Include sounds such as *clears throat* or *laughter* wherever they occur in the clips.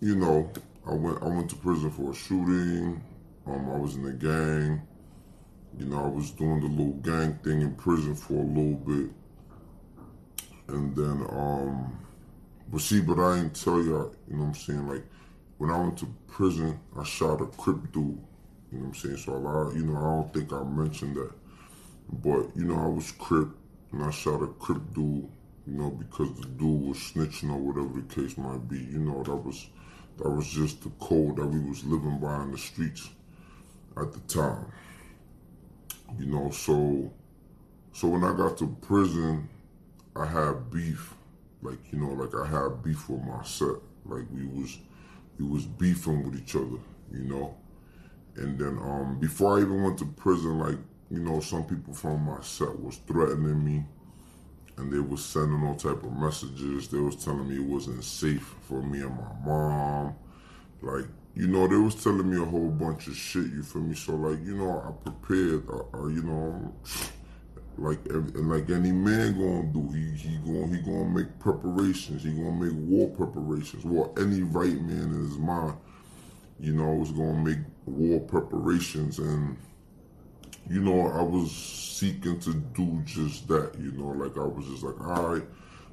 you know, I went I went to prison for a shooting. Um, I was in a gang. You know, I was doing the little gang thing in prison for a little bit. And then, um, but see, but I ain't tell y'all, you know what I'm saying? Like, when I went to prison, I shot a Crip dude. You know what I'm saying? So, I, you know, I don't think I mentioned that. But, you know, I was Crip, and I shot a Crip dude, you know, because the dude was snitching or whatever the case might be. You know, that was that was just the code that we was living by in the streets at the time. You know, so so when I got to prison, I had beef. Like, you know, like I had beef with my set. Like we was we was beefing with each other, you know. And then um before I even went to prison, like, you know, some people from my set was threatening me and they was sending all type of messages. They was telling me it wasn't safe for me and my mom. Like, you know, they was telling me a whole bunch of shit, you feel me? So, like, you know, I prepared, uh, uh, you know, *sniffs* like and like any man gonna do, he he gonna he gonna make preparations. He gonna make war preparations. Well, any right man in his mind, you know, is gonna make war preparations. And you know, I was seeking to do just that. You know, like I was just like, all right,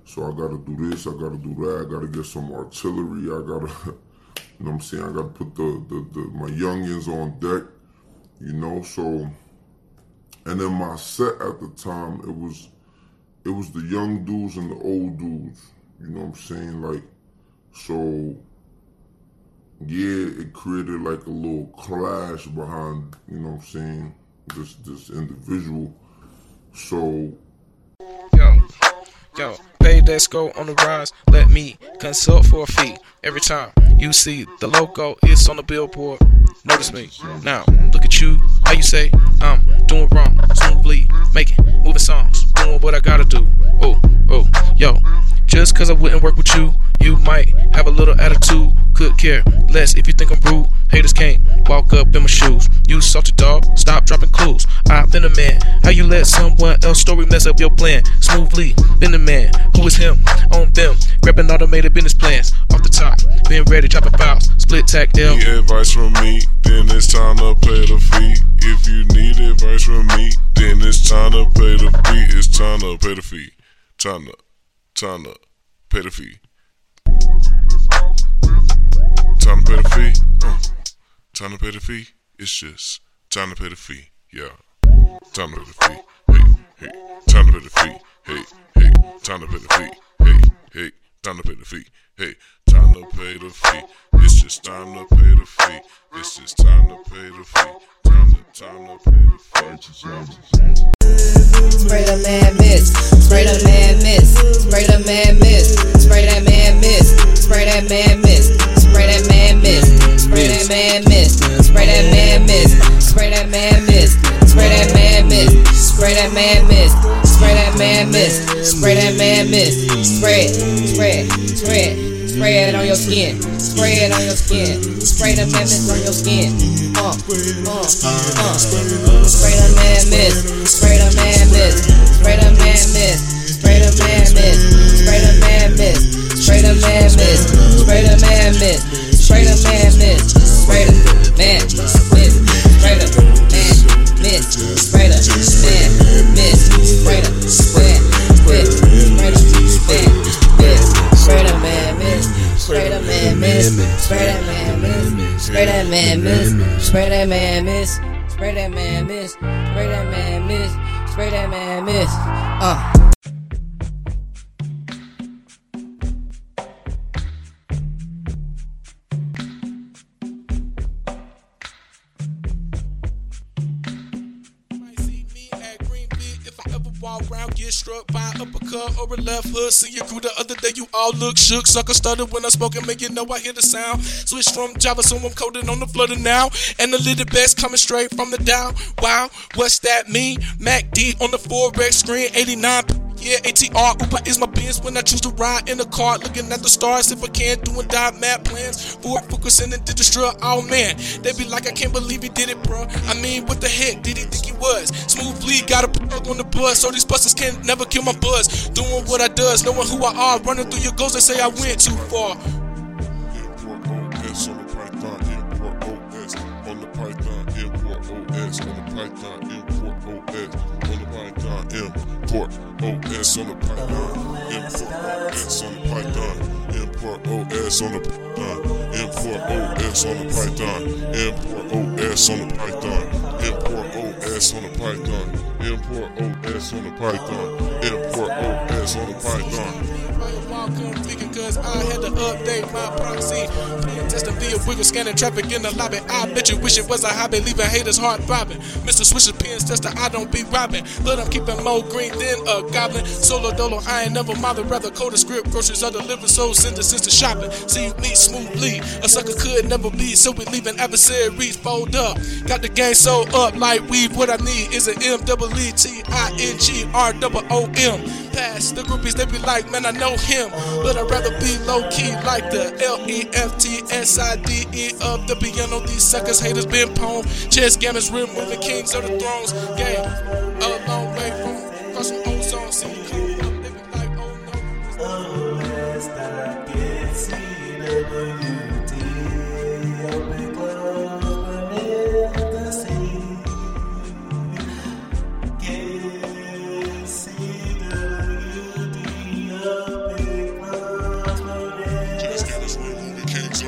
so I gotta do this, I gotta do that, I gotta get some artillery, I gotta. *laughs* You know I'm saying? I got to put the, the, the my youngins on deck, you know. So, and then my set at the time, it was it was the young dudes and the old dudes. You know what I'm saying? Like, so yeah, it created like a little clash behind. You know what I'm saying? This this individual. So. Yo, yo, pay that go on the rise. Let me consult for a fee every time. You see the logo, it's on the billboard. Notice me. Now, look at you. How you say I'm doing wrong? Smoothly making, moving songs, doing what I gotta do. Oh, oh, yo. Just cause I wouldn't work with you, you might have a little attitude. Could care less if you think I'm rude. Haters can't walk up in my shoes. You salty dog, stop dropping clues. I've been a man. How you let someone else story mess up your plan? Smoothly, been the man. Who is him? On them. Grabbing automated business plans. Off the top, being ready, dropping files. Split tech L. Need advice from me, then it's time to pay the fee. If you need advice from me, then it's time to pay the fee. It's time to pay the fee. Time to, time to pay the fee. Time to pay the fee. Uh, time to pay the fee. It's just time to pay the fee. Yeah. Time to pay the fee. Hey, hey. Time to pay the fee. Hey, hey. Time to pay the fee. Hey, hey. Time to pay the fee. Hey, time to pay the fee. It's just time to pay the fee. It's just time to pay the fee. Spray the man miss, spray the man miss, spray the man miss, spray that man miss, spray that man miss, spray that man miss, spray that man miss, spray that man miss, spray that man miss, spray that man miss, spray that man miss, spray that man miss, spray that man miss, spray spray spray. Spray it on your skin. Spray it on your skin. Spray the man miss on your skin. Uh, uh, uh. Spray the man miss. Spray the man miss. Spray the man miss. Spray the man miss. Spray the man miss. Spray the man miss. Spray the man miss. Spray the man miss. Spray the man miss. Spray the man miss. Spray that man miss. Spray that man miss. Spray that man miss. Spray that man miss. Spray that man miss. Spray that man miss. Uh. Struck by an uppercut or a left hook. See your crew the other day, you all look shook. Sucker started when I spoke and make you know I hear the sound. Switch from Java, so I'm coding on the flutter now. And the little best coming straight from the down. Wow, what's that mean? MACD on the Forex screen, 89. Yeah, ATR, Uber is my biz when I choose to ride in the car. Looking at the stars if I can't do doing dive mad plans. For focusing and did destroy, oh man. They be like, I can't believe he did it, bro. I mean, what the heck did he think he was? Smoothly got a plug on the bus. so these busters can not never kill my buzz. Doing what I does, knowing who I are, running through your goals, they say I went too far. Python, import OS, on the Python, import OS, on the Python, import OS on the import uh, OS on the python, uh, import OS on the python, uh, import OS on the python, import OS on the python, import OS on the python, import OS on the python. Cause I had to update my proxy. Testing via wiggle, scanning traffic in the lobby. I bet you wish it was a hobby, leaving haters heart throbbing. Mr. Swisher pins tester, I don't be robbing. But I'm keeping more green than a goblin. Solo dolo, I ain't never mothered, rather code a script. Groceries are delivered, so send the sister shopping. See me smoothly, a sucker could never be. So we leaving adversaries fold up. Got the game so up like weave. What I need is an M double E T I N G R double O M. Pass the groupies, they be like, man, I know him. But I'd rather be low key like the L E F T S I D E of the piano. These suckers haters been pwned. Chess gammons removing kings of the thrones. Game a long way from crossing ozone. See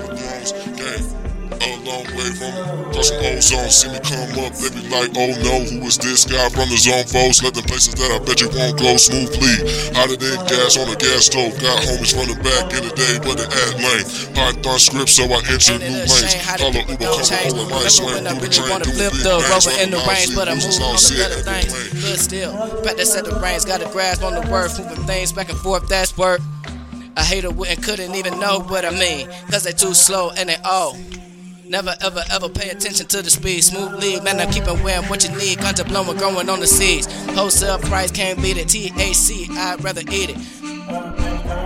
moving the thrones. Gang, a long way from crossing ozone. See me come up, they be like, oh no, who is this guy from the zone foes? Let them places that I bet you won't go smoothly. Hotter than gas on a gas stove. Got homies running back in the day, but they add lane. Python script, so I enter new lanes. Up Uber, come home with my swing when I through the really train. Do flip the rover in the range, but I'm all on to set better things. Good still, practice at the range, got a grasp on the word, moving things back and forth, that's work. I hate a hater wouldn't couldn't even know what I mean, cause they too slow and they all. Never ever ever pay attention to the speed. Smooth lead, man, I'm keeping wearing what you need. Gunter blowing, growing on the seeds. Wholesale price can't beat it. TAC, I'd rather eat it.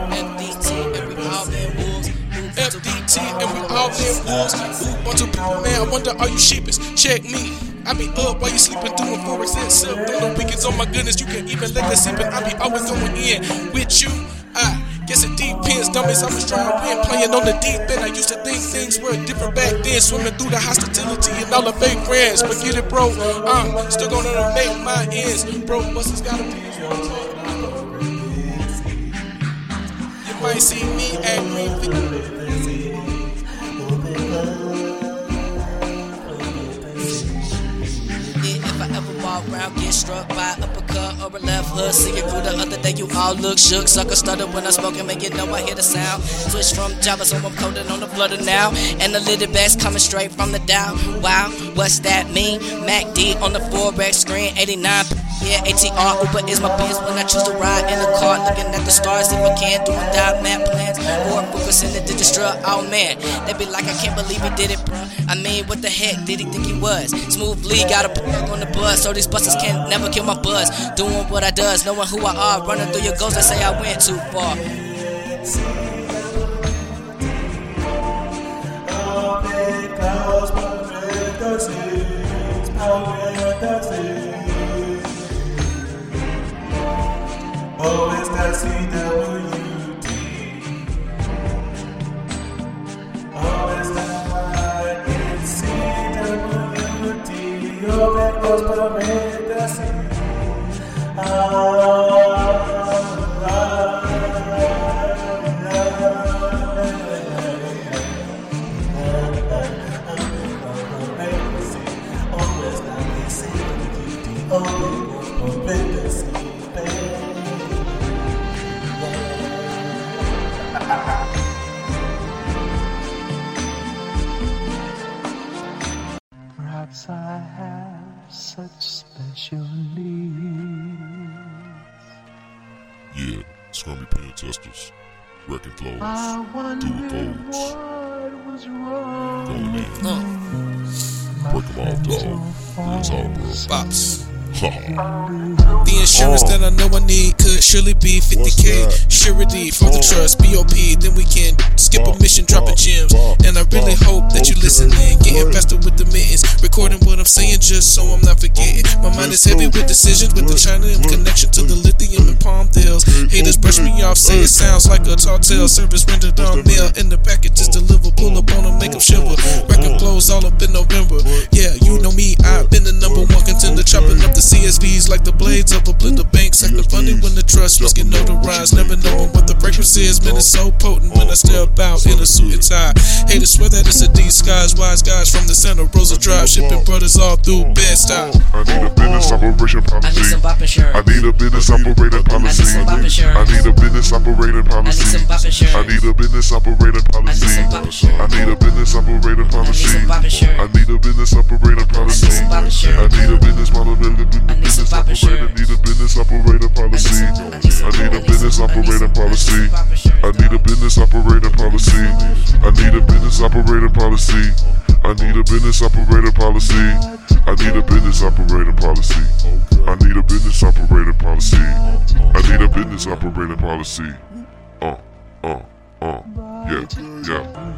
FDT, and we all been wolves. FDT and we all been wolves. Who want to people, man? I wonder, are you sheepish? Check me. I be up while you sleeping, doing forex and sip. Doing the weekends, oh my goodness, you can't even let that sip. I be always going in with you. I guess it depends, dummies. I'm just trying to win, playing on the deep end. I used to think things were different back then, swimming through the hostility and all the fake friends. Forget it, bro. I'm still gonna make my ends, bro. Busters gotta be. You might see me Green ever walk around, get struck by uppercut or a left hook. See it through the other day, you all look shook. Sucker started when I spoke and make it know I hear the sound. Switch from Java, so I'm coding on the flutter now. And the little best coming straight from the Dow. Wow, what's that mean? MACD on the Forex screen, 89. Yeah, ATR Uber is my biz when I choose to ride in the car, looking at the stars. If I can, doing dot map plans or focus in the digit Oh man, they be like, I can't believe he did it, bro. I mean, what the heck did he think he was? Smoothly got a on the bus, so these busters can't never kill my buzz. Doing what I does, knowing who I are, running through your goals. They say I went too far. Oh, it's that. Oh, it's that yo tengo para. Ah, ah, ah. Such special needs. Yeah, it's gonna be pen testers, wrecking flows, I do wonder it what was wrong. going in, Uh, break them off, dog. It's all, bro. bops. The insurance that I know I need could surely be 50k. What's? Surety for the trust, BOP. Then we can skip a mission, dropping bop, gems. And I really hope that you listen listening recording what I'm saying just so I'm not forgetting. My mind is heavy with decisions with the China and connection to the lithium and palm deals. Haters brush me off, say it sounds like a tall tale. Service rendered on mail in the package just deliver. Pull up on them, make them shiver. Record close all up in November. Yeah, you know me, I've been the number one contender, chopping up the CSVs like the blades of a blender bank. Second funny when the trust was getting notarized. Never knowing what the breakfast is. Man, it's so potent when I step out in a suit and tie. Haters swear that it's a D. Skies, wise guys from the center. Rosa Drive, shit shipping brothers all through Bed-Stuy. I need a business operation I need policy. some bop I need a business operating policy. some bop I need a business operating policy. some bop insurance. I need a business operating policy. some bop insurance. I need a business operating policy. some bop insurance. I need a business operating policy. I need a business model. I need some Business bop operator. insurance. Need a business operating policy. I need a business operating policy. I need a business operating policy. I need a business operating policy. I need a business operating policy. I need a business operating policy. I need a business operating policy. I need a business operating policy. Uh, uh, uh. Yeah, yeah.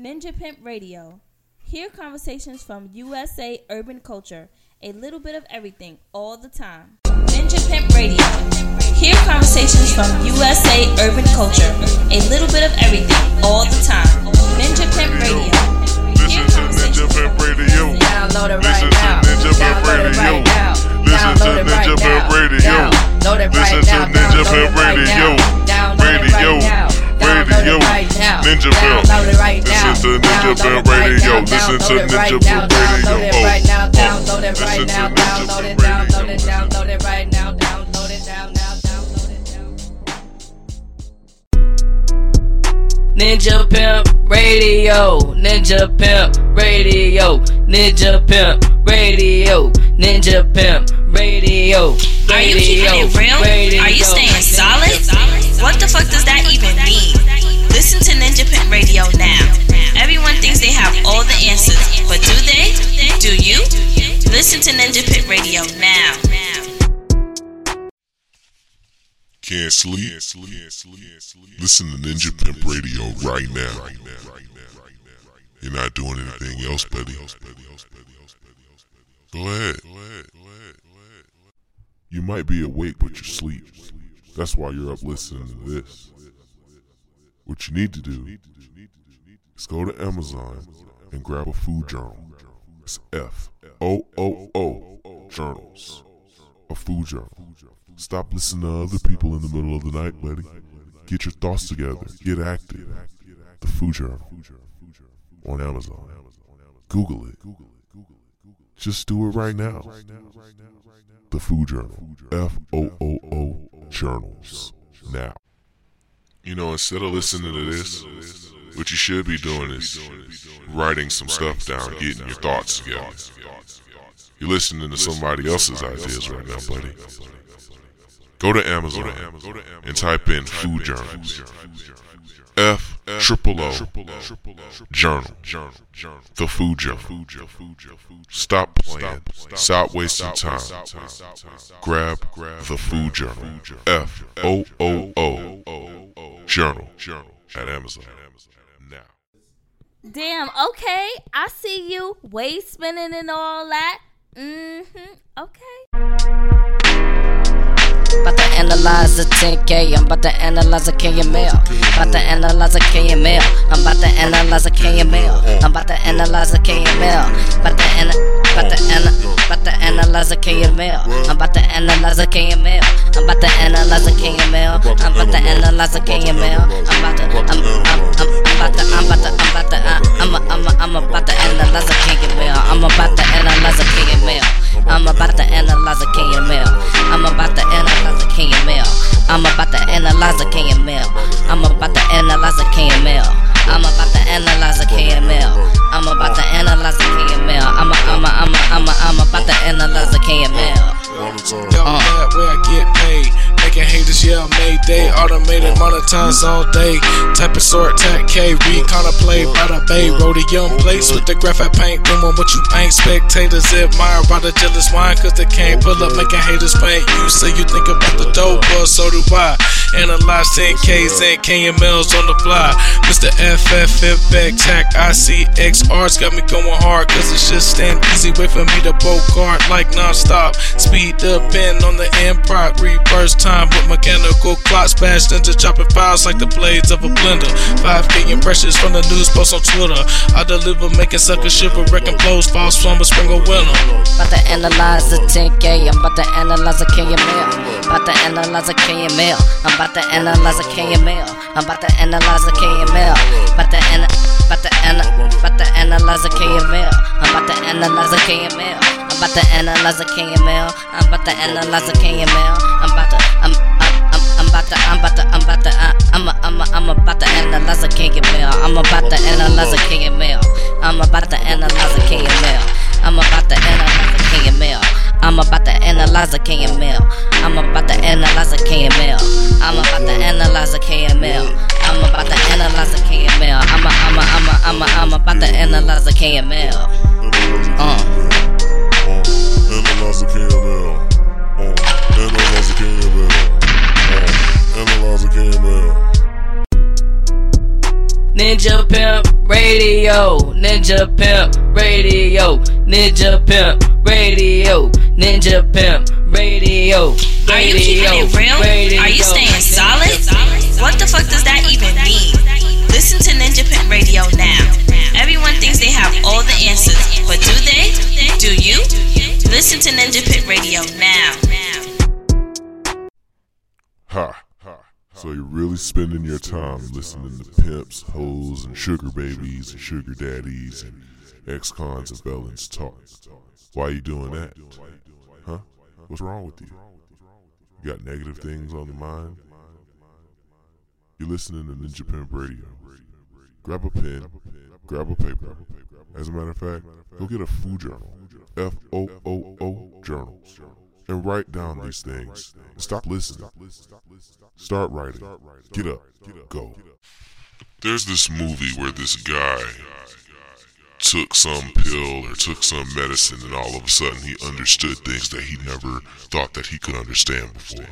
Ninja Pimp Radio. Hear conversations from USA urban culture. A little bit of everything all the time. Ninja Pimp Radio. Hear conversations from USA urban culture. A little bit of everything all the time. Ninja Pimp Radio. Listen to Ninja Pimp Radio. Download it Listen to now. Ninja Pimp Download it right Radio. Listen to Download Ninja Pimp. Radio. Download it right Listen to now. Ninja Pimp Radio. now. Download it Radio radio. Ninja Bill. Listen to Ninja Bill Radio. Listen to Ninja Bill Radio. Oh, listen to Ninja Bill Radio. Download it right now. Download it down now. Ninja Pimp Radio, Ninja Pimp Radio, Ninja Pimp Radio, Ninja Pimp Radio. Are you keeping it real? Are you staying solid? What the fuck does that even mean? Listen to Ninja Pimp Radio now. Everyone thinks they have all the answers, but do they? Do you? Listen to Ninja Pimp Radio now. Can't sleep. Listen to Ninja Pimp Radio right now. You're not doing anything else, buddy. Go ahead. You might be awake, but you're asleep. That's why you're up listening to this. What you need to do is go to Amazon and grab a food journal. It's F O O O journals. A food journal. Stop listening to other people in the middle of the night, buddy. Get your thoughts together. Get active. The Food Journal on Amazon. Google it. Just do it right now. The Food Journal. F O O O journals. Now. You know, instead of listening to this, what you should be doing is writing some stuff down, getting your thoughts together. You're listening to somebody else's ideas right now, buddy. Go to Amazon and type in food journals. F triple O journal. The food journal. Stop playing. Stop wasting time. Grab the food journal. F O O O journal at Amazon. Now. Damn, okay. I see you. Wave spinning and all that. Mm-hmm. Okay. About to analyze a 10K. I'm about to analyze a KML. About to analyze a KML. I'm about to analyze a KML. I'm about to analyze a K mail. About to ana, about to about to analyze a KML. I'm about to analyze a KML. I'm about to analyze a K mail. I'm about to analyze a KML. I'm about to, I'm, I'm, I'm, about to, I'm about to, I'm about to, uh, I'm, I'm, I'm a. I'm about to analyze a K mail. I'm about to analyze a KML. I'm about to analyze a K mail. I'm about to analyze a KML. I'm about to analyze a K mail. I'm about to analyze a K Yeah, man. Mayday. Automated, monetize all day. Type of sort, tech K. Read, contemplate by the bay. Rhodium plates with the graphite paint. Doing what you ain't. Spectators admire by the jealous wine. Cause they can't pull up, making haters paint. You say you think about the dope, well, so do I. Analyze 10Ks and KMLs on the fly. Mr. FFFX Tac ICX Arts got me going hard, cause it's just stand easy. Wait for me to bolt guard like non-stop. Speed up in on the prop. Reverse time with mechanical clocks. Bashed into chopping files like the blades of a blender. 5K impressions from the news post on Twitter. I deliver making suckers shiver, wrecking flows, false summer, spring or winter. About to analyze the 10K, I'm about to analyze a KML. About to analyze a KML. I'm about to analyze a KML. I'm about to analyze a KML. About to ana- about to ana- about to analyze a KML. I'm about to analyze a KML. I'm about to analyze a KML. I'm about to analyze a KML. I'm about to I'm about to, I'm about to, I'm about to, I'm, a, I'm, a, I'm about to analyze a king and male. I'm about to analyze a king and male. I'm about to analyze a king and male. I'm about to analyze a king and male. I'm about to analyze a KML. I'm about to analyze a KML. I'm about to analyze a KML. I'm about to analyze a KML. I'm a, I'm a, I'm a, I'm a, I'm about to analyze a KML. Uh. Analyze a KML. Uh, analyze a KML. Ninja Pimp Radio, Ninja Pimp Radio, Ninja Pimp Radio, Ninja Pimp Radio. Are you keeping it real? Are you staying solid? What the fuck does that even mean? Listen to Ninja Pimp Radio now. Everyone thinks they have all the answers, but do they? Do you? Listen to Ninja Pimp Radio now. Ha. So you're really spending your time listening to pimps, hoes, and sugar babies, and sugar daddies, and ex-cons and felons talk. Why are you doing that? Huh? What's wrong with you? You got negative things on the mind? You're listening to Ninja Pimp Radio. Grab a pen, grab a paper. As a matter of fact, go get a food journal, F O O O journals, and write down these things. Stop listening. Start writing. Get up. Go. There's this movie where this guy took some pill or took some medicine and all of a sudden he understood things that he never thought that he could understand before.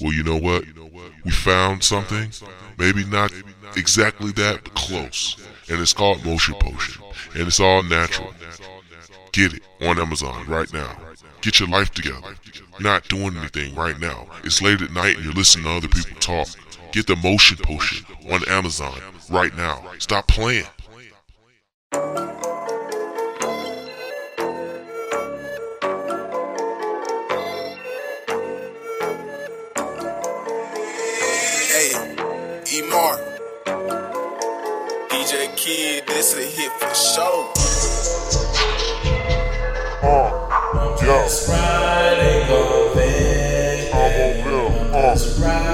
Well, you know what? We found something, maybe not exactly that, but close. And it's called Motion Potion. And it's all natural. Get it on Amazon right now. Get your life together. You're not doing anything right now. It's late at night and you're listening to other people talk. Get the Motion Potion on Amazon right now. Stop playing. Hey, E Mark. DJ Kid, this a hit for sure. Oh, yo, Let's ride.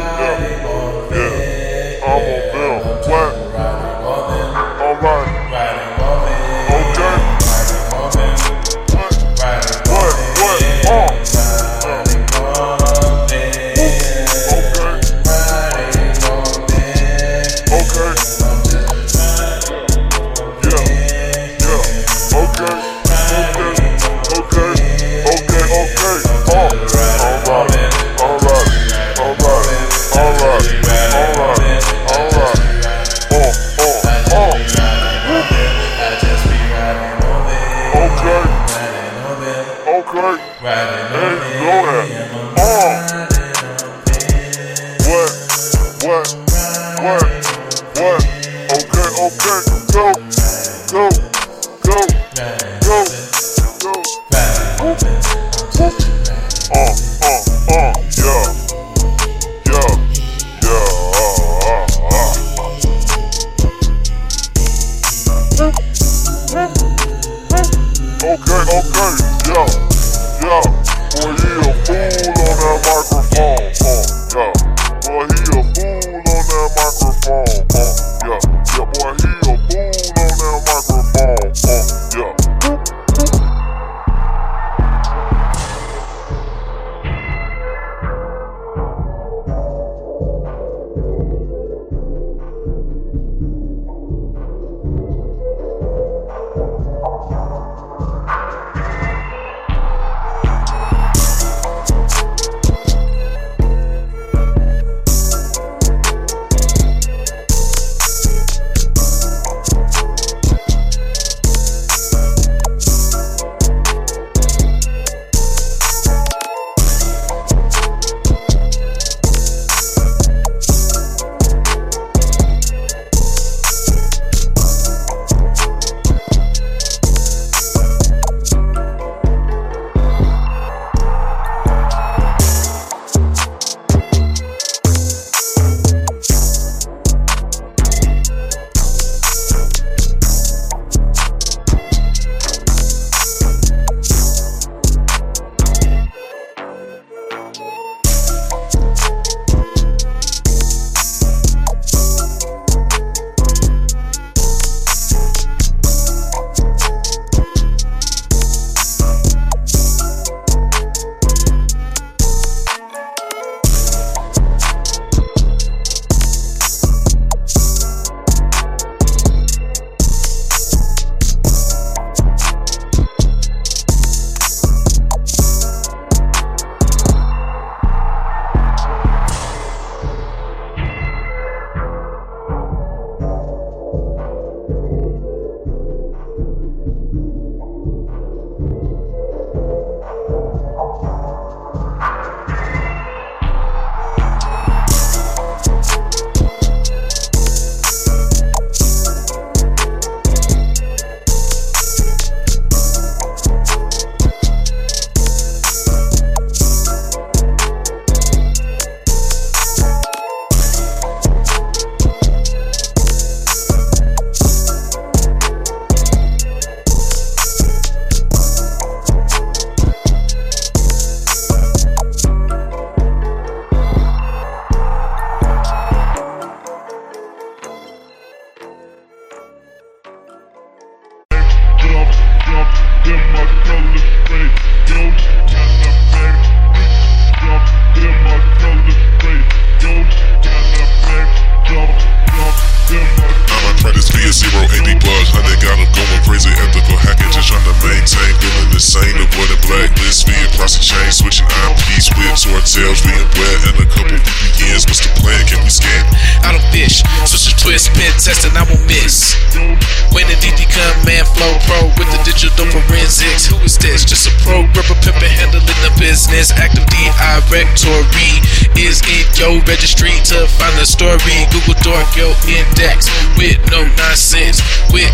Registry to find the story. Google Dork, your index with no nonsense. With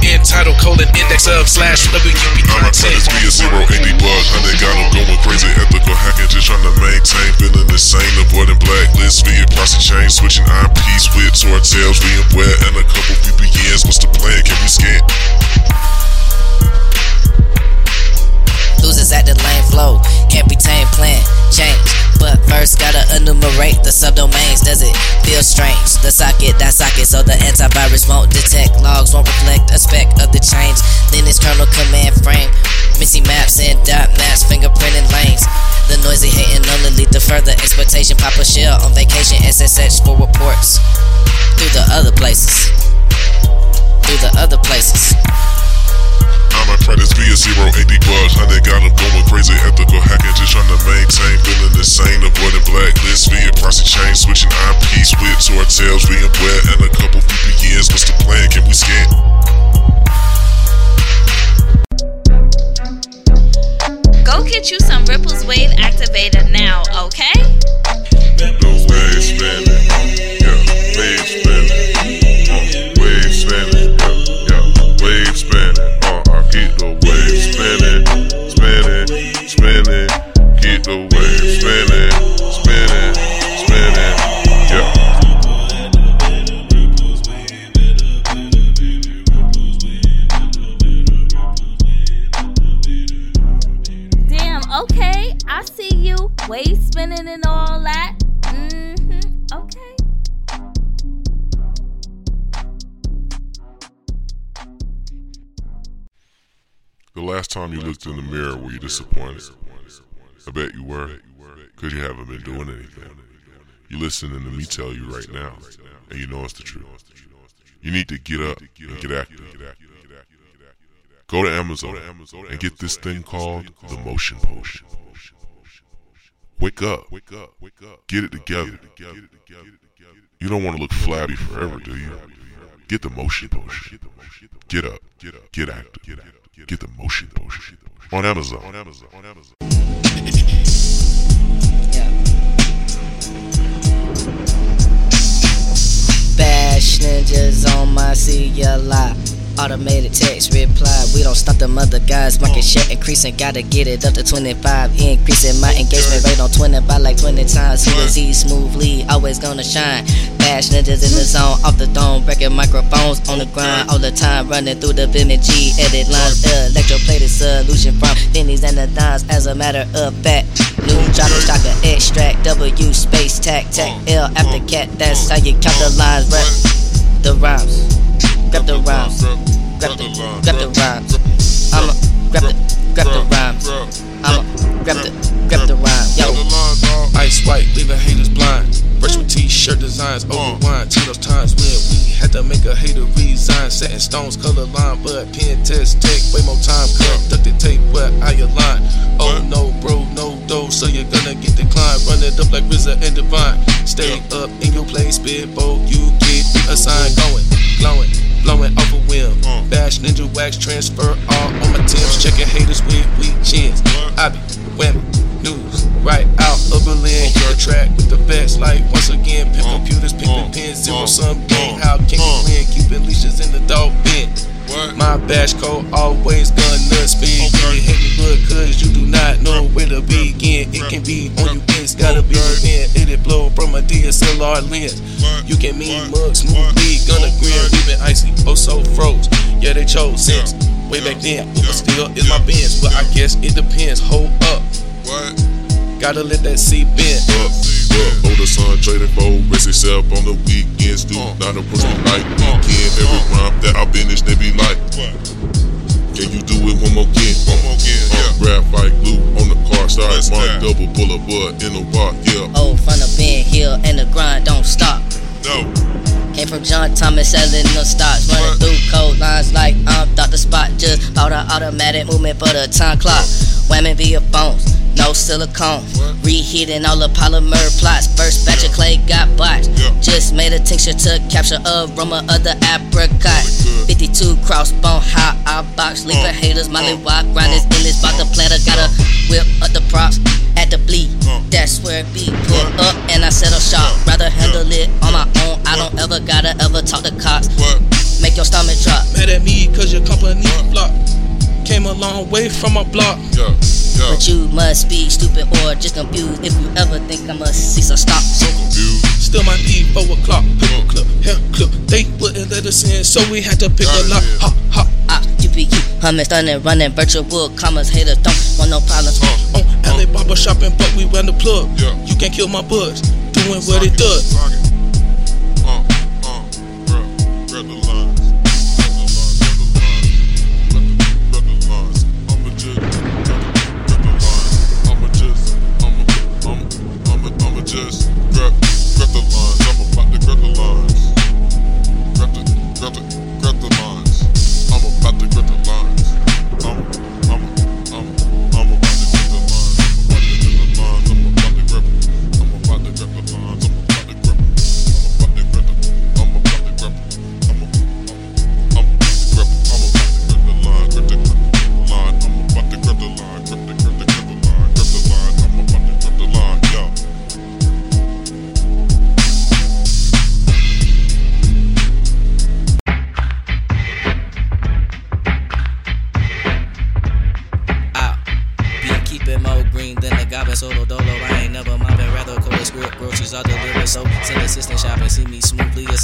intitle colon index of slash WUP I'm content. be a zero eighty bug, got them going crazy, ethical hacking, just trying to maintain, feeling insane, avoiding blacklists via price change, switching tails, we in wet, and a couple VPNs. What's the plan? Can we scan? Losers at the lane flow, can't be tamed, plan, change. But first gotta enumerate the subdomains. Does it feel strange? The socket, that socket, so the antivirus won't detect. Logs won't reflect a speck of the change. Then it's kernel command frame. Missing maps and dot maps, fingerprinting lanes. The noisy hating only lead to further exploitation. Pop a Shell on vacation, SSH for reports. Through the other places. Through the other places. I'm a try this be a zero eighty bug, hundred got them going crazy, ethical hacking, just trying to maintain, feeling insane, avoiding blacklist via price change, switching IMPs, whips, or tails, we in wet, and a couple VPNs. What's the plan? Can we scan? Go get you some Ripples Wave Activator now, okay? The wave spinning, spinning, keep the wave spinning, spinning, spinning, yeah. Damn, okay. I see you. Wave spinning and all that. Time you looked in the mirror, were you disappointed? I bet you were, because you haven't been doing anything. You're listening to me tell you right now, and you know it's the truth. You need to get up and get active. Go to Amazon and get this thing called the Motion Potion. Wake up. Get it together. You don't want to look flabby forever, do you? Get the Motion Potion. Get up. Get active. Get the Motion Potion. On Amazon. Yeah. Bash ninjas on my CLI. Automated text reply. We don't stop them other guys. Market share increasing. Gotta get it up to 25. Increasing my engagement rate on 20 by like 20 times. Who is he smoothly? Always gonna shine. Bash ninjas in the zone. Off the dome. Record microphones on the grind. All the time. Running through the BIM and G. Edit lines. Electroplated solution from pennies and the dimes. As a matter of fact. New jocker stocker extract. W space tac tac L after cat. That's how you count the lines. Rap the rhymes. Grab the rhymes. Grab the, grab the rhymes. I'ma grab the, grab the rhymes. I'ma grab the, grab the rhyme. Yo. Ice white, leaving haters blind. Brush with t-shirt designs, over wine. To those times when we had to make a hater resign. Setting stones, color line, but pen test take way more time. Conducted tape, where I align. Oh no, bro, no dough, so you're gonna get declined. Run it up like RZA and Divine. Stay up in your place, spitball, you get assigned. Going, glowing, blowing off a whim. Bash, ninja, wax, transfer, all on my tips. Checking haters with weak chins. I be women, news, right out of Berlin. Hit the track with the best, like once again. Pimp computers, pimping pins, zero sum game. How can you win? Keeping leashes in the dog bin. My bash code always gonna spin. You hit me good cause you do not know where to begin. It can be on you, it's gotta be within. It'll blow from a DSLR lens. You can mean mug smoothly, gonna grin, leaving icy, oh so froze. Yeah, they chose since way back then. But still is my Benz, but I guess it depends. Hold up, gotta let that seep in. Up, up, older son trading for race itself on the weekends. Do uh, not approach uh, uh, me like weekend. Every rhyme that I finish, they be like, Can you do it one more again? One more again, yeah. Graphite glue on the car, start one double boulevard in the bar, yeah. Oh, from the Ben Hill and the grind don't stop. No. Came from John Thomas selling no stocks, running through code lines like I'm Dr. Spot. Just auto automatic movement for the time clock. Whamming via phones, no silicone. Reheating all the polymer plots. First batch of clay got botched. Just made a tincture to capture aroma of the apricot. 52 crossbone, how I box. Leaving haters, molly walk, grinders, endless. Bought the platter, gotta whip up the props at the bleed. That's where it be. Pull up and I settle shop. Rather handle it on my own. I don't ever gotta ever talk to cops. Make your stomach drop. Mad at me cause your company flop. Came a long way from a block. But you must be stupid or just confused if you ever think I must see some stop. So Still my P four o'clock. Paper clip, hair clip. They wouldn't let us in, so we had to pick a lock. Ha ha. Ah, UPU, humming, stunning, running, virtual commas, haters don't want no problems. On oh. LA barber shopping, but we ran the plug. You can't kill my buzz. Doing what it does.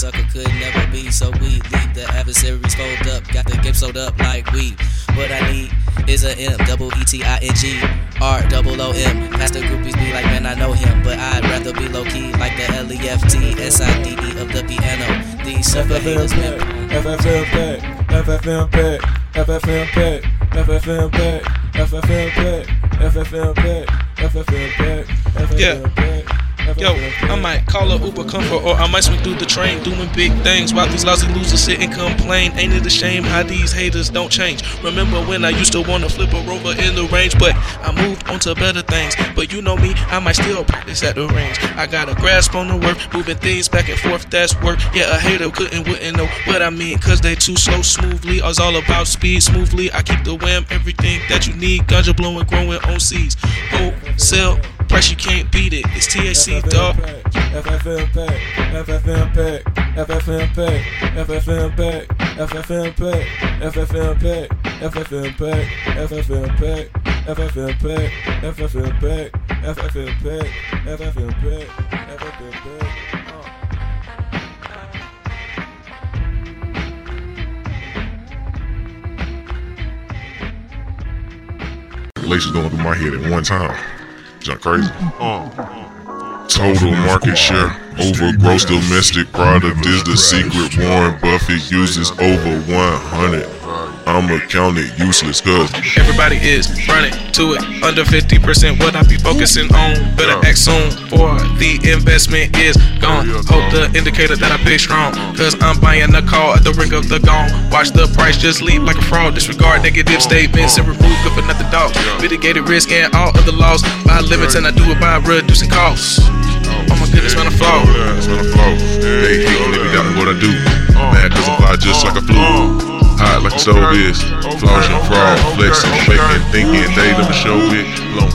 Sucker could never be. So we leave the adversaries fold up. Got the game sold up like weed. What I need is a M, double E T I N G, R double O M. Past the groupies be like, man, I know him, but I'd rather be low key like the L E F T S I D E of the piano. These sucker haters, man. FFM pack, FFM pack, FFM pack, FFM pack, FFM pack, FFM pack, FFM pack, FFM Yeah. pack. Yo, I might call a Uber comfort or I might swing through the train doing big things while these lousy losers sit and complain. Ain't it a shame how these haters don't change? Remember when I used to wanna flip a rover in the range, but I moved on to better things. But you know me, I might still practice at the range. I got a grasp on the work, moving things back and forth, that's work. Yeah, a hater couldn't, wouldn't know what I mean, cause they too slow smoothly. It's all about speed smoothly. I keep the wham, everything that you need. Ganja blowing, growing on seeds. Oh, Wholesale price, you can't beat it. It's THC, dog. FFM pack, FFM pack, FFM pack, FFM pack, FFM pack, FFM pack, FFM pack, FFM pack, FFM pack, FFM pack, FFM pack, FFM pack, FFM pack. Calculations going through my head at one time. Jump crazy. Mm-hmm. Oh. Total market share over gross domestic product is the secret Warren Buffett uses over 100. I'ma count it useless cause Everybody is running to it. Under 50%, what I be focusing on. Better act soon, for the investment is gone. Hope the indicator that I pick strong. Cause I'm buying a call at the ring of the gong. Watch the price just leap like a fraud. Disregard negative statements and remove good for nothing dog. Mitigated risk and all other laws. Buy limits and I do it by reducing costs. Oh my goodness, man, I flaw. That's when I flow. They hate when they be doubting what I do. Mad cause I fly just like a flu. Uh, uh, Hot like a stove is. Flossing, fraud, flexing, faking, thinking they never show it. Long,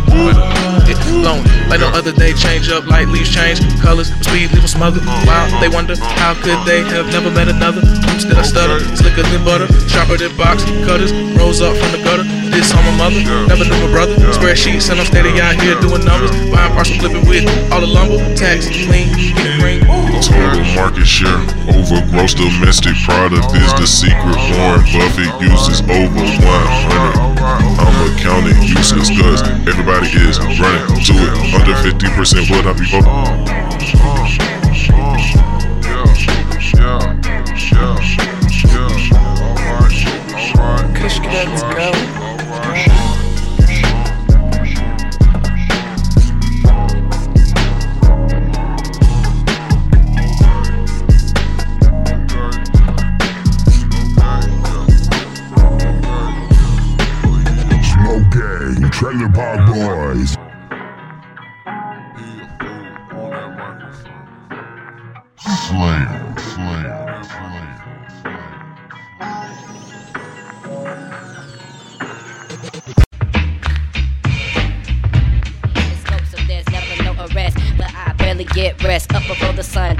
It long, like no other day. Change up like leaves change colors. Speed leave them smothered. Wow, they wonder how could they have never met another. Oops, did I stutter? Slicker than butter, sharper than box cutters. Rose up from the gutter. This on my mother, never knew my brother. Spreadsheets and I'm steady out here doing numbers. Buying parcel, flipping with all the lumber. Tax, clean, get ring. Total market share over gross domestic product is the secret Warren Buffett uses over 100. I'ma count it useless cause everybody is running to it. Under 50% what I be focused. Kush let's go. Trailer Park Boys. Slam, slam.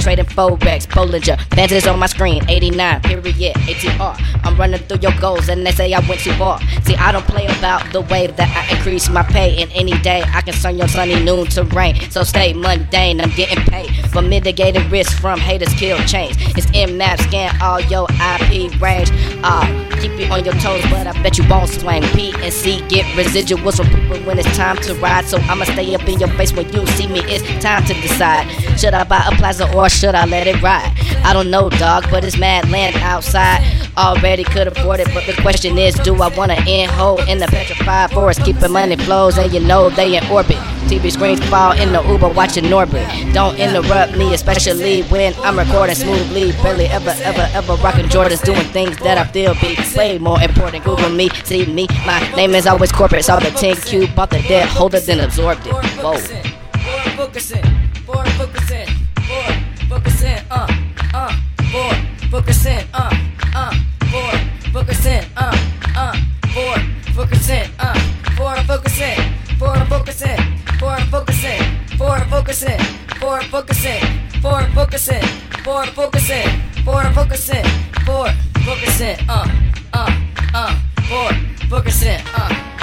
Trading Forex, Bollinger, Vantage on my screen, 89, period, ATR. I'm running through your goals, and they say I went too far. See, I don't play about the way that I increase my pay. And any day I can turn your sunny noon to rain. So stay mundane, I'm getting paid for mitigated risk from haters kill chains. It's Nmap, scan all your IP range. Uh, keep you on your toes, but I bet you won't swing. P and C get residuals from people when it's time to ride. So I'ma stay up in your face when you see me. It's time to decide. Should I buy a plaza or should I let it ride? I don't know, dog, but it's mad land outside. Already could afford it, but the question is, do I wanna end hole in the petrified forest? Keeping money flows, and you know they in orbit. TV screens fall in the Uber watching Norbit. Don't interrupt me, especially when I'm recording smoothly. Barely ever, ever, ever rocking Jordans, doing things that I feel be way more important. Google me, see me. My name is always corporate. Saw the 10-Q, bought the debt holder, then absorbed it. Whoa. Focusing, uh, uh, forward focusing, uh, uh, forward focusing, uh, uh, forward focusing, uh, forward focusing, forward focusing, forward focusing, forward focusing, forward focusing, forward focusing, forward focusing, forward focusing, forward focusing, uh, uh, uh, forward focusing, uh.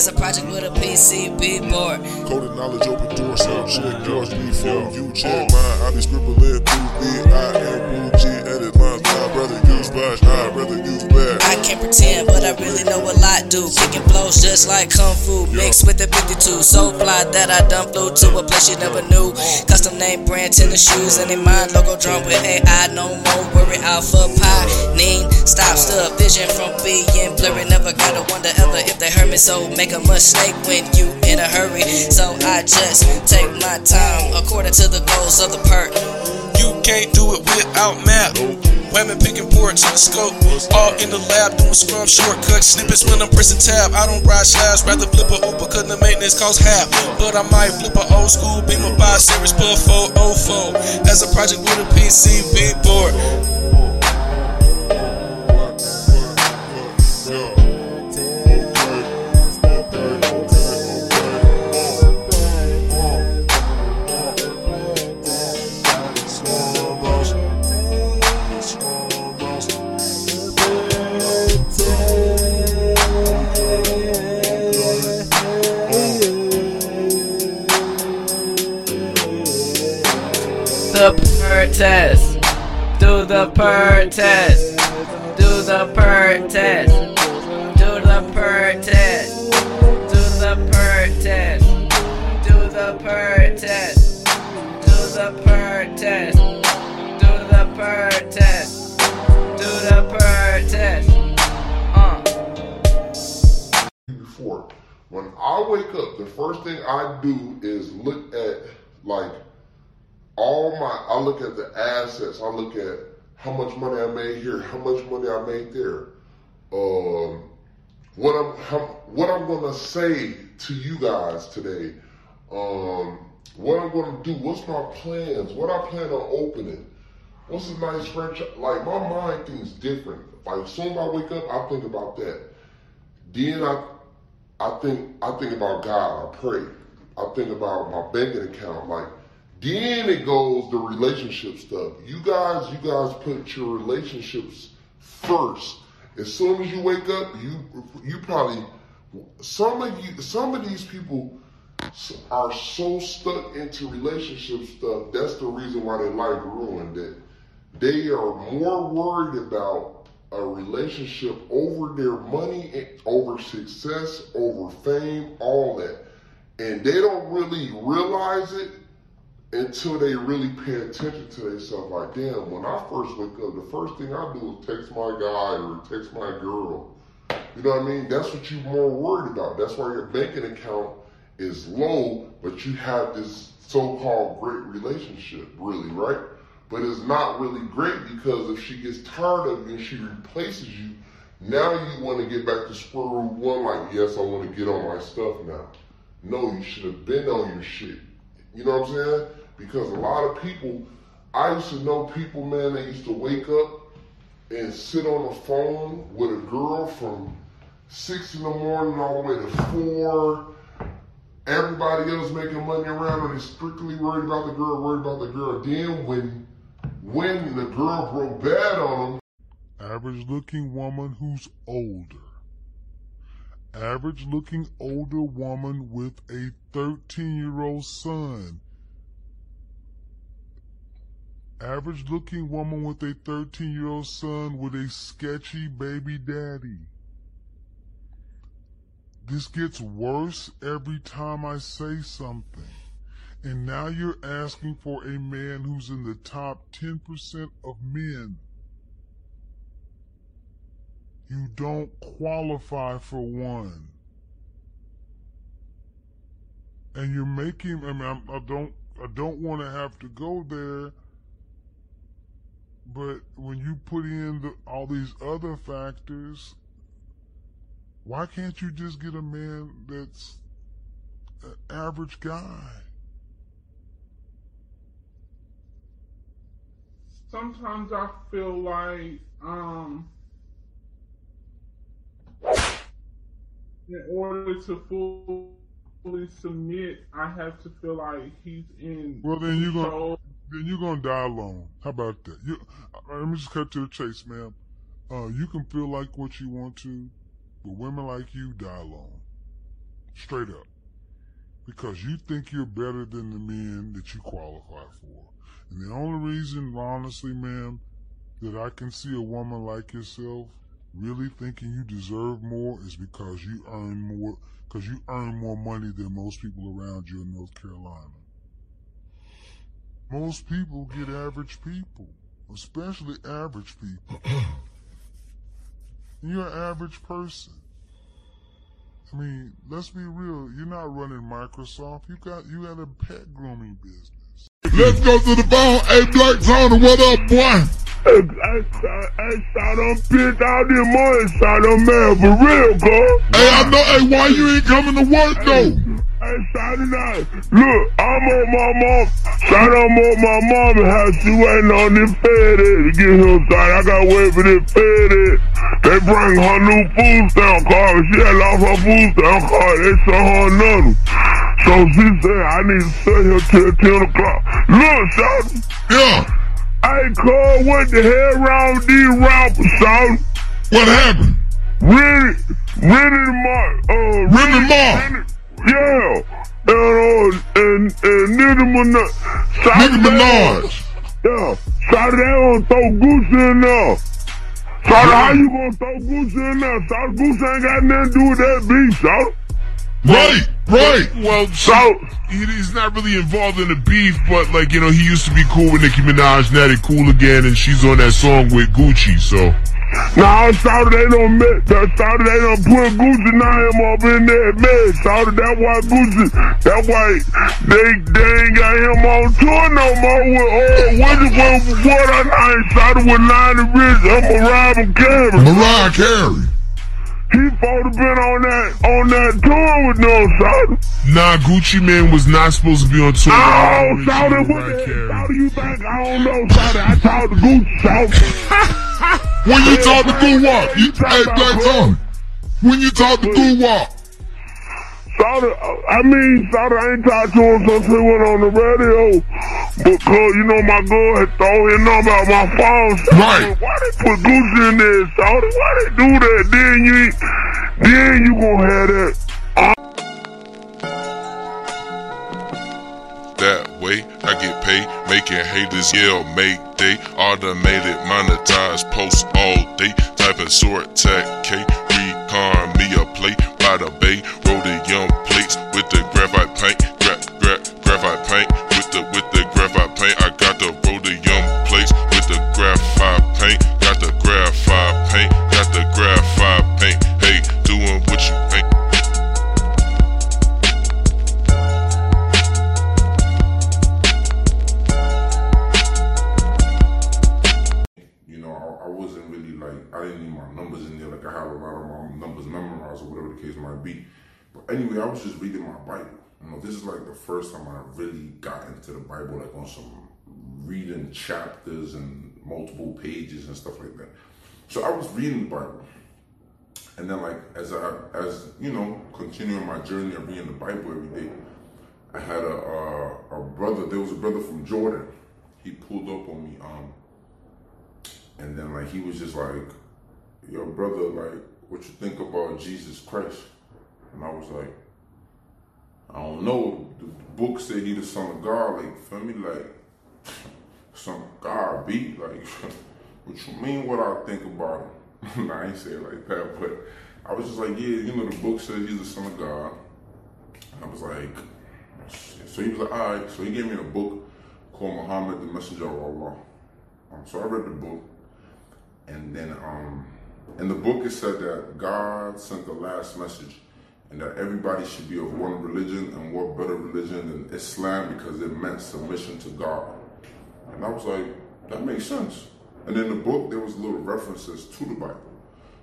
404 as a project with a PCB board. Coded knowledge, open door, so check yours before you check mine. I be scribbling through B, I am G, edit lines, I'd rather use bash, I'd rather use bash. I can't pretend, but I really know a lot do. Kicking just like Kung Fu, mixed with the 52. So fly that I done flew to a place you never knew. Custom name brand tennis shoes, and in mind logo drawn with AI. No more worry, alpha pie. Neen, stop, stub, vision from being blurry. Never gotta wonder ever if they heard me. So make a mistake when you in a hurry. So I just take my time according to the goals of the perk. Can't do it without map. Women picking ports in the scope. All in the lab doing scrum shortcuts. Snippets when I'm pressing tab. I don't ride slabs, rather flip a Uber cause the maintenance costs half. But I might flip a old school Beamer 5 Series Buff 404 as a project with a PCB board. The per test. Do the per test. Do the per test. Do the per test. Do the per test. Do the per test. Do the per test. Do the per test. Uh. before. When I wake up, the first thing I do is look at like all my. I look at the assets. I look at how much money I made here, how much money I made there. Um, what I'm how, what I'm gonna say to you guys today. Um, what I'm gonna do. What's my plans? What I plan on opening. What's a nice franchise? Like my mind thinks different. Like as soon as I wake up, I think about that. Then I I think I think about God. I pray. I think about my banking account. Like then it goes the relationship stuff. You guys, you guys put your relationships first. As soon as you wake up, you you probably some of you some of these people are so stuck into relationship stuff. That's the reason why their life ruined. That they are more worried about a relationship over their money, over success, over fame, all that, and they don't really realize it until they really pay attention to themselves. Like, damn, when I first wake up, the first thing I do is text my guy or text my girl. You know what I mean? That's what you're more worried about. That's why your banking account is low, but you have this so-called great relationship, really, right? But it's not really great because if she gets tired of you and she replaces you, now you want to get back to square root one, like, yes, I want to get on my stuff now. No, you should have been on your shit. You know what I'm saying? Because a lot of people, I used to know people, man, that used to wake up and sit on the phone with a girl from six in the morning all the way to four. Everybody else making money around and they strictly worried about the girl, worried about the girl. Then when when the girl broke bad on them, Average looking woman who's older. Average looking older woman with a 13 year old son. Average looking woman with a 13 year old son with a sketchy baby daddy. This gets worse every time I say something. And now you're asking for a man who's in the top 10% of men. You don't qualify for one. And you're making, I mean, I don't, I don't want to have to go there, but when you put in the, all these other factors, why can't you just get a man that's an average guy? sometimes I feel like um in order to fully submit, I have to feel like he's in. Well, then you're gonna then you're gonna die alone. How about that? You, let me just cut to the chase, ma'am. Uh, you can feel like what you want to, but women like you die alone. Straight up, because you think you're better than the men that you qualify for. And the only reason, honestly, ma'am, that I can see a woman like yourself really thinking you deserve more is because you earn more, because you earn more money than most people around you in North Carolina. Most people get average people, especially average people. *clears throat* You're an average person. I mean, let's be real. You're not running Microsoft. You got you got a pet grooming business. let's go to the phone. Hey, Black Tony, what up, boy? Hey, hey, hey, shot on bitch out there more shot on man for real, cuz. Hey, I know. Hey, why you ain't coming to work though? Shot out. Look, I'm on my mom. Shot I'm on my mama house. She waiting on this fed to get him shot. I gotta wait for this fed They bring her new food stamp card. She had lost her food stamp card. They sent her another. So she said, I need to stay here till 10 o'clock. Look, shot. Yeah. Hey, cuz, what the hell wrong with these rappers, shot? What happened? Rennie, Rennie Mark, uh, Remy Ma. Yeah, and, uh, and, and Nicki Minaj. Nicki Minaj. Yeah, they gonna throw Gucci in there. Shawty, how you gonna throw Gucci in there? Shawty, Gucci ain't got nothing to do with that beat, Shawty. Right, right. Well, So, he's not really involved in the beef, but like you know, he used to be cool with Nicki Minaj. Now they cool again, and she's on that song with Gucci. So now Shawty, they don't make that. Shawty, they don't put Gucci name up in that bed. Shawty, that why Gucci, that why they, they ain't got him on tour no more with, uh, what, what, what I name, Shawty with Lionel Rich, I'm a Robin Carey. Mariah Carey. He supposed to been on that on that tour with no Shawty. nah, Gucci Mane was not supposed to be on tour. Oh, Lionel Richie Shawty, and what the hell do you think? I don't know, Shawty. I talked to Gucci, Shawty. When you talk to Guwop, you, hey, Black Tony. When you talk to Goo Uh, I mean, I ain't talked to him since he went on the radio. Because, you know, my girl had thrown his number out my phone. Right. Why they put Gucci in there, Shawty? Why they do that? Then you, then you gonna have that. that way. I get paid, making haters yell, make day. Automated, monetized, post all day. Typing short tech K, reading my Bible. You know, this is like the first time I really got into the Bible, like on some reading chapters and multiple pages and stuff like that. So I was reading the Bible. And then like as I as you know, continuing my journey of reading the Bible every day, I had a a brother, there was a brother from Jordan. He pulled up on me, um, and then like he was just like, Yo brother, like, what you think about Jesus Christ? And I was like, I don't know. The book said he the son of God, like, feel me? Like, son of God, be like, *laughs* what you mean what I think about him? *laughs* nah, I ain't say it like that, but I was just like, yeah, you know, the book says he's the son of God. I was like, so he was like, all right. So he gave me a book called Muhammad, the Messenger of Allah. Um, so I read the book, and then um, in the book it said that God sent the last message, and that everybody should be of one religion, and what better religion than Islam because it meant submission to God. And I was like, that makes sense. And in the book, there was little references to the Bible.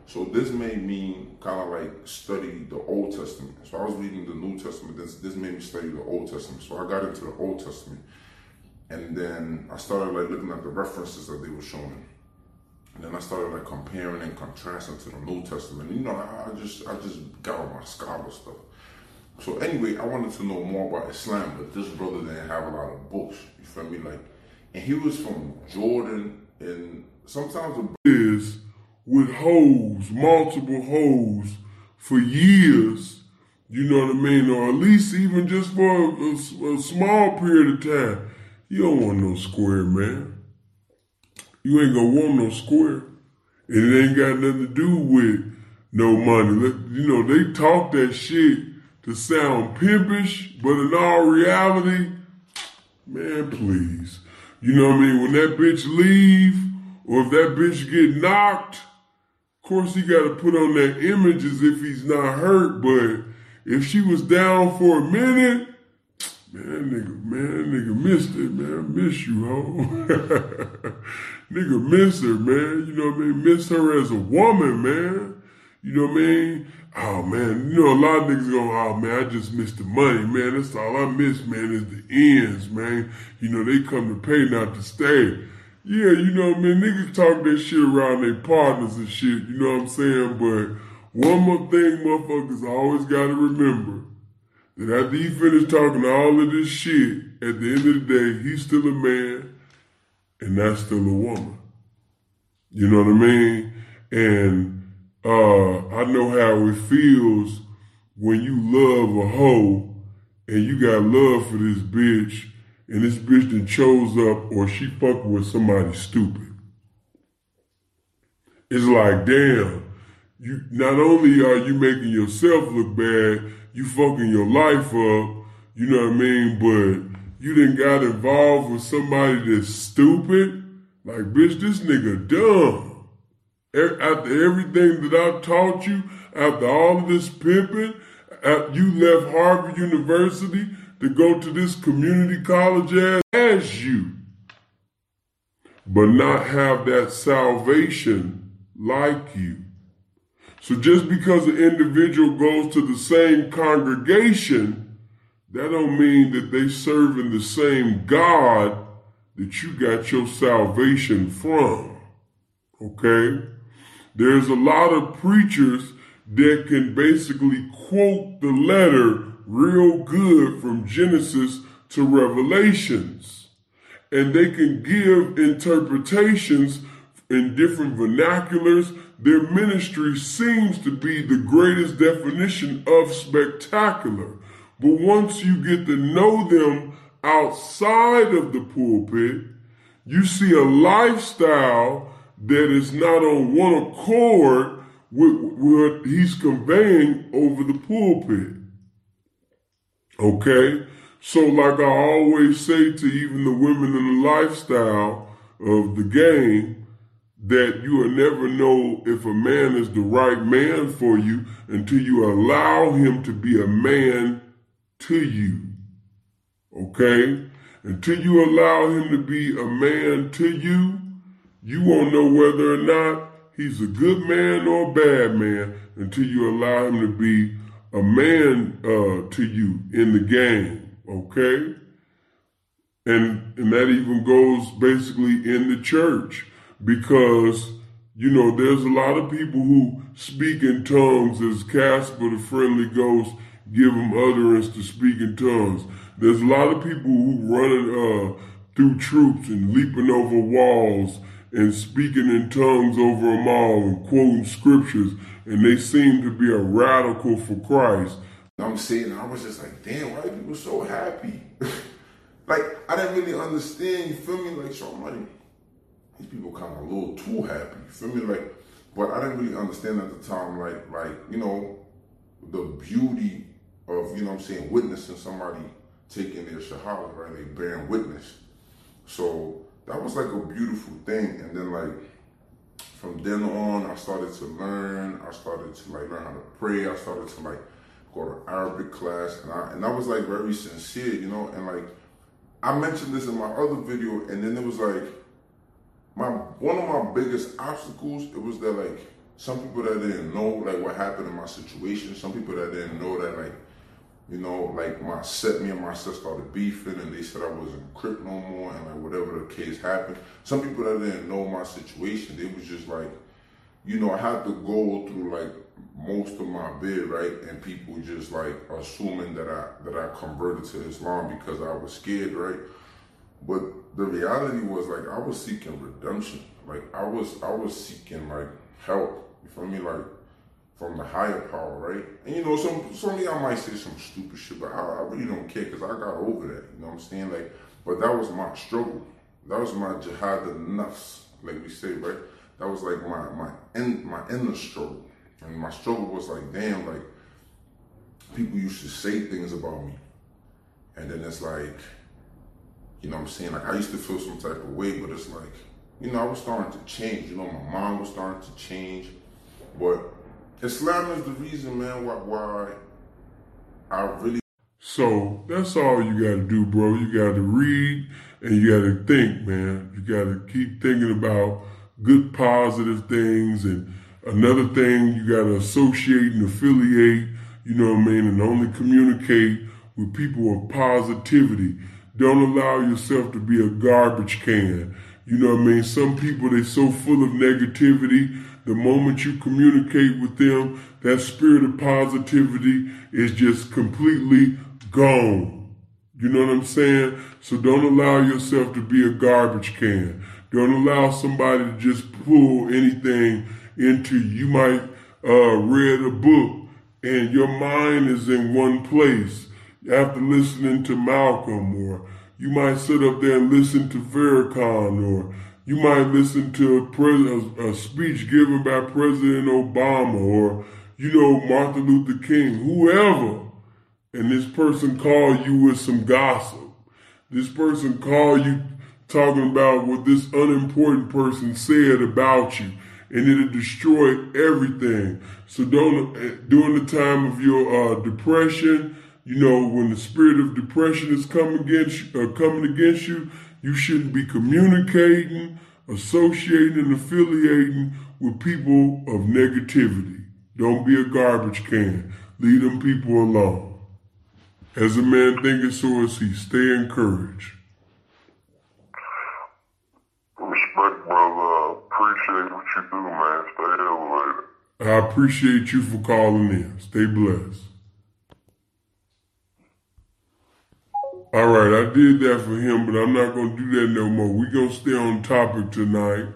So this made me kind of like study the Old Testament. So I was reading the New Testament. This, this made me study the Old Testament. So I got into the Old Testament. And then I started like looking at the references that they were showing. And then I started like comparing and contrasting to the New Testament. You know, I, just I just got all my scholar stuff. So anyway, I wanted to know more about Islam, but this brother didn't have a lot of books. You feel me? Like, and he was from Jordan, and sometimes the is with holes, multiple holes for years. You know what I mean? Or at least even just for a, a- a small period of time. You don't want no square, man. You ain't gonna want no square. And it ain't got nothing to do with no money. You know, they talk that shit to sound pimpish, but in all reality, man, please. You know what I mean? When that bitch leave, or if that bitch get knocked, of course he gotta put on that image as if he's not hurt, but if she was down for a minute, man, nigga, man, nigga missed it, man. Miss you, ho. *laughs* nigga miss her, man. You know what I mean? Miss her as a woman, man. You know what I mean? Oh man, you know a lot of niggas go, oh man, I just miss the money, man. That's all I miss, man, is the ends, man. You know, they come to pay, not to stay. Yeah, you know what I mean? Niggas talk that shit around their partners and shit, you know what I'm saying? But one more thing, motherfuckers always gotta remember that after he finished talking all of this shit, at the end of the day, he's still a man and that's still a woman. You know what I mean? And uh, I know how it feels when you love a hoe and you got love for this bitch and this bitch then chose up or she fucking with somebody stupid. It's like, damn, you not only are you making yourself look bad, you fucking your life up, you know what I mean? You didn't got involved with somebody that's stupid. Like, bitch, this nigga dumb. After everything that I taught you, after all of this pimping, you left Harvard University to go to this community college ass as you, but not have that salvation like you. So just because an individual goes to the same congregation, that don't mean that they serving the same God that you got your salvation from. Okay? There's a lot of preachers that can basically quote the letter real good from Genesis to Revelations. And they can give interpretations in different vernaculars. Their ministry seems to be the greatest definition of spectacular. But once you get to know them outside of the pulpit, you see a lifestyle that is not on one accord with what he's conveying over the pulpit. Okay? So, like I always say to even the women in the lifestyle of the game, that you will never know if a man is the right man for you until you allow him to be a man to you. Okay? Until you allow him to be a man to you, you won't know whether or not he's a good man or a bad man until you allow him to be a man uh, to you in the game, okay? And and that even goes basically in the church because you know there's a lot of people who speak in tongues as Casper the friendly ghost give them utterance to speak in tongues. There's a lot of people who running uh, through troops and leaping over walls and speaking in tongues over them all and quoting scriptures, and they seem to be a radical for Christ. I'm saying, I was just like, damn, why are people so happy? *laughs* like, I didn't really understand, you feel me? Like, so I'm like, these people kind of a little too happy, you feel me? Like, but I didn't really understand at the time, like, like, you know, the beauty of, you know I'm saying, witnessing somebody taking their shahada, right? They bearing witness. So that was like a beautiful thing. And then like from then on, I started to learn. I started to like learn how to pray. I started to like go to Arabic class, and I and I was like very sincere, you know. And like I mentioned this in my other video, and then it was like my one of my biggest obstacles. It was that like some people that didn't know like what happened in my situation. Some people that didn't know that like you know, like my set, me and my sister started beefing, and they said I wasn't crip no more, and like whatever the case happened. Some people that didn't know my situation, they was just like, you know, I had to go through like most of my bid, right, and people just like assuming that I that I converted to Islam because I was scared, right. But the reality was like I was seeking redemption, like I was I was seeking like help. You feel me, like from the higher power, right? And you know, some some of y'all might say some stupid shit, but I, I really don't care because I got over that. You know what I'm saying? Like, but that was my struggle. That was my jihad of nafs, like we say, right? That was like my my in my inner struggle, and my struggle was like, damn, like people used to say things about me, and then it's like, you know what I'm saying? Like I used to feel some type of way, but it's like, you know, I was starting to change. You know, my mind was starting to change, but Islam is the reason, man, why, why I really. So that's all you got to do, bro. You got to read and you got to think, man. You got to keep thinking about good, positive things. And another thing, you got to associate and affiliate, you know what I mean, and only communicate with people of positivity. Don't allow yourself to be a garbage can. You know what I mean? Some people, they're so full of negativity the moment you communicate with them, that spirit of positivity is just completely gone. You know what I'm saying? So don't allow yourself to be a garbage can. Don't allow somebody to just pull anything into you. You might uh, read a book and your mind is in one place after listening to Malcolm or you might sit up there and listen to Farrakhan or you might listen to a, pres- a, a speech given by President Obama or, you know, Martin Luther King, whoever, and this person call you with some gossip. This person call you talking about what this unimportant person said about you, and it'll destroy everything. So don't during the time of your uh, depression, you know, when the spirit of depression is coming against uh, coming against you, you shouldn't be communicating, associating, and affiliating with people of negativity. Don't be a garbage can. Leave them people alone. As a man thinketh, so is he. Stay encouraged. Respect, brother. Appreciate what you do, man. Stay elevated. I appreciate you for calling in. Stay blessed. All right, I did that for him, but I'm not going to do that no more. We're going to stay on topic tonight.